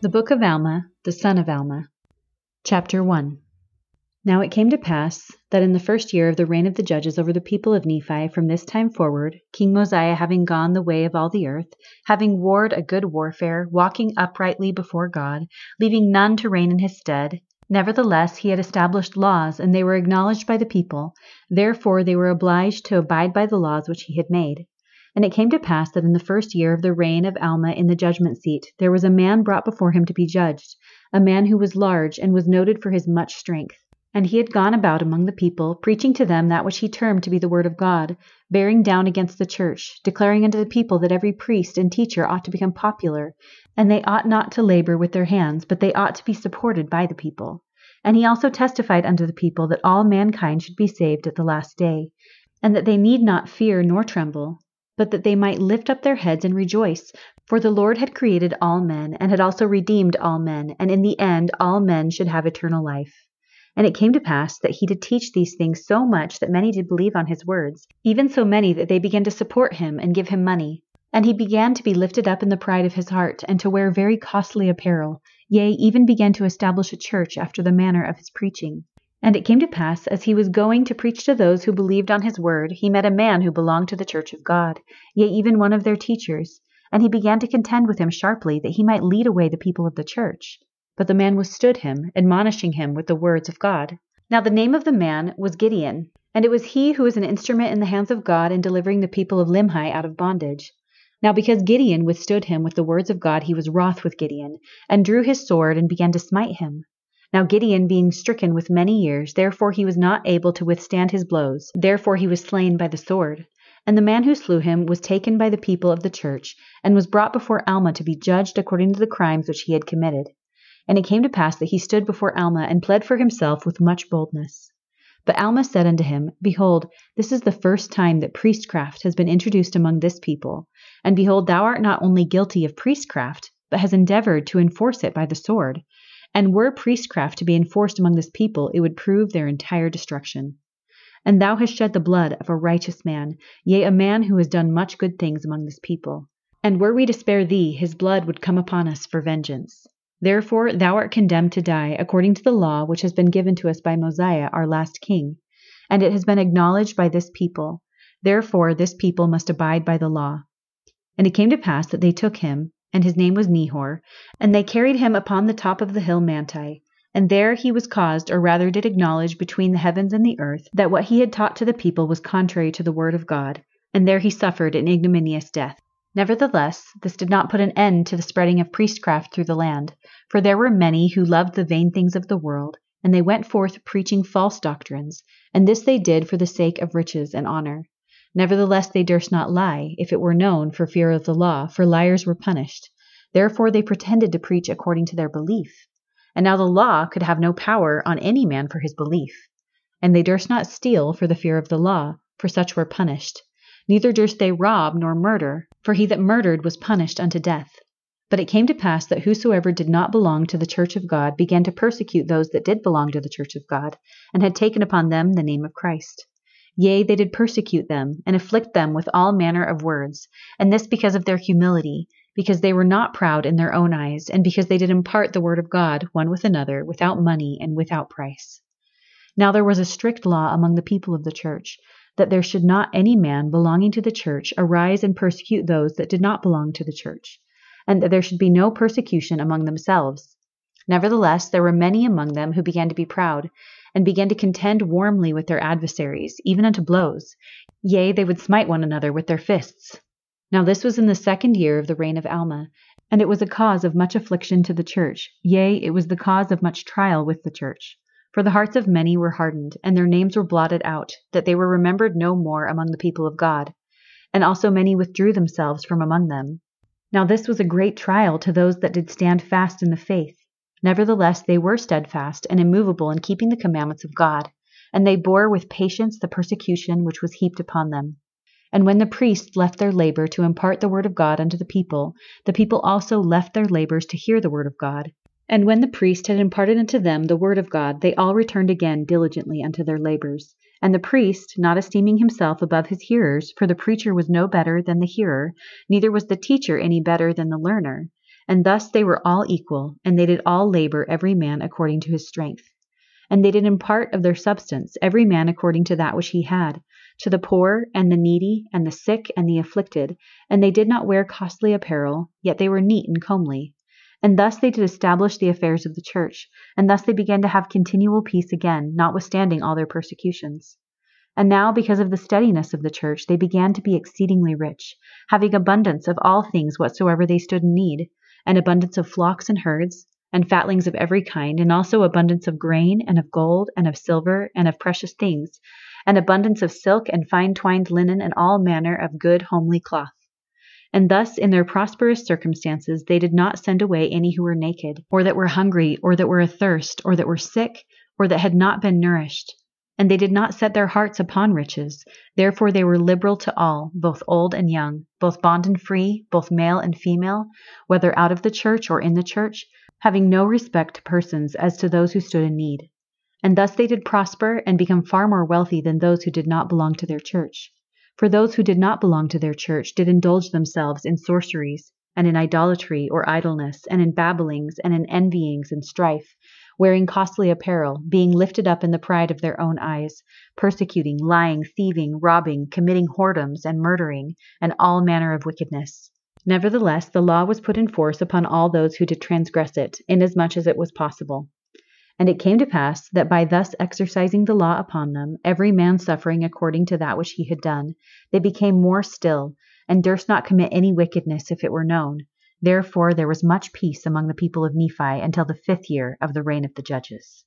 The Book of Alma, the son of Alma. Chapter 1 Now it came to pass that in the first year of the reign of the judges over the people of Nephi, from this time forward, King Mosiah having gone the way of all the earth, having warred a good warfare, walking uprightly before God, leaving none to reign in his stead, nevertheless he had established laws, and they were acknowledged by the people; therefore they were obliged to abide by the laws which he had made. And it came to pass that in the first year of the reign of Alma in the judgment seat, there was a man brought before him to be judged, a man who was large, and was noted for his much strength. And he had gone about among the people, preaching to them that which he termed to be the word of God, bearing down against the church, declaring unto the people that every priest and teacher ought to become popular, and they ought not to labor with their hands, but they ought to be supported by the people. And he also testified unto the people that all mankind should be saved at the last day, and that they need not fear nor tremble, but that they might lift up their heads and rejoice. For the Lord had created all men, and had also redeemed all men, and in the end all men should have eternal life. And it came to pass that he did teach these things so much that many did believe on his words, even so many that they began to support him and give him money. And he began to be lifted up in the pride of his heart, and to wear very costly apparel, yea, even began to establish a church after the manner of his preaching. And it came to pass, as he was going to preach to those who believed on his word, he met a man who belonged to the church of God, yea, even one of their teachers. And he began to contend with him sharply, that he might lead away the people of the church. But the man withstood him, admonishing him with the words of God. Now the name of the man was Gideon, and it was he who was an instrument in the hands of God in delivering the people of Limhi out of bondage. Now because Gideon withstood him with the words of God, he was wroth with Gideon, and drew his sword and began to smite him. Now Gideon being stricken with many years, therefore he was not able to withstand his blows, therefore he was slain by the sword. And the man who slew him was taken by the people of the church, and was brought before Alma to be judged according to the crimes which he had committed. And it came to pass that he stood before Alma, and pled for himself with much boldness. But Alma said unto him, Behold, this is the first time that priestcraft has been introduced among this people. And behold, thou art not only guilty of priestcraft, but hast endeavored to enforce it by the sword. And were priestcraft to be enforced among this people, it would prove their entire destruction. And thou hast shed the blood of a righteous man, yea, a man who has done much good things among this people. And were we to spare thee, his blood would come upon us for vengeance. Therefore thou art condemned to die, according to the law which has been given to us by Mosiah, our last king. And it has been acknowledged by this people. Therefore this people must abide by the law. And it came to pass that they took him, and his name was Nehor, and they carried him upon the top of the hill Manti. And there he was caused, or rather did acknowledge between the heavens and the earth, that what he had taught to the people was contrary to the word of God, and there he suffered an ignominious death. Nevertheless, this did not put an end to the spreading of priestcraft through the land, for there were many who loved the vain things of the world, and they went forth preaching false doctrines, and this they did for the sake of riches and honor. Nevertheless they durst not lie, if it were known, for fear of the law, for liars were punished. Therefore they pretended to preach according to their belief. And now the law could have no power on any man for his belief. And they durst not steal for the fear of the law, for such were punished. Neither durst they rob nor murder, for he that murdered was punished unto death. But it came to pass that whosoever did not belong to the church of God began to persecute those that did belong to the church of God, and had taken upon them the name of Christ. Yea, they did persecute them, and afflict them with all manner of words, and this because of their humility, because they were not proud in their own eyes, and because they did impart the word of God one with another, without money and without price. Now there was a strict law among the people of the church, that there should not any man belonging to the church arise and persecute those that did not belong to the church, and that there should be no persecution among themselves. Nevertheless, there were many among them who began to be proud, and began to contend warmly with their adversaries, even unto blows. Yea, they would smite one another with their fists. Now this was in the second year of the reign of Alma, and it was a cause of much affliction to the church, yea, it was the cause of much trial with the church. For the hearts of many were hardened, and their names were blotted out, that they were remembered no more among the people of God. And also many withdrew themselves from among them. Now this was a great trial to those that did stand fast in the faith. Nevertheless, they were steadfast and immovable in keeping the commandments of God, and they bore with patience the persecution which was heaped upon them. And when the priests left their labor to impart the word of God unto the people, the people also left their labors to hear the word of God. And when the priest had imparted unto them the word of God, they all returned again diligently unto their labors. And the priest, not esteeming himself above his hearers, for the preacher was no better than the hearer, neither was the teacher any better than the learner, And thus they were all equal, and they did all labor every man according to his strength. And they did impart of their substance, every man according to that which he had, to the poor and the needy and the sick and the afflicted, and they did not wear costly apparel, yet they were neat and comely. And thus they did establish the affairs of the church, and thus they began to have continual peace again, notwithstanding all their persecutions. And now, because of the steadiness of the church, they began to be exceedingly rich, having abundance of all things whatsoever they stood in need, and abundance of flocks and herds, and fatlings of every kind, and also abundance of grain, and of gold, and of silver, and of precious things, and abundance of silk and fine twined linen, and all manner of good homely cloth. And thus, in their prosperous circumstances, they did not send away any who were naked, or that were hungry, or that were athirst, or that were sick, or that had not been nourished. And they did not set their hearts upon riches. Therefore they were liberal to all, both old and young, both bond and free, both male and female, whether out of the church or in the church, having no respect to persons as to those who stood in need. And thus they did prosper and become far more wealthy than those who did not belong to their church. For those who did not belong to their church did indulge themselves in sorceries, and in idolatry or idleness, and in babblings, and in envyings and strife, wearing costly apparel, being lifted up in the pride of their own eyes, persecuting, lying, thieving, robbing, committing whoredoms, and murdering, and all manner of wickedness. Nevertheless, the law was put in force upon all those who did transgress it, inasmuch as it was possible. And it came to pass that by thus exercising the law upon them, every man suffering according to that which he had done, they became more still, and durst not commit any wickedness if it were known. Therefore there was much peace among the people of Nephi until the fifth year of the reign of the judges.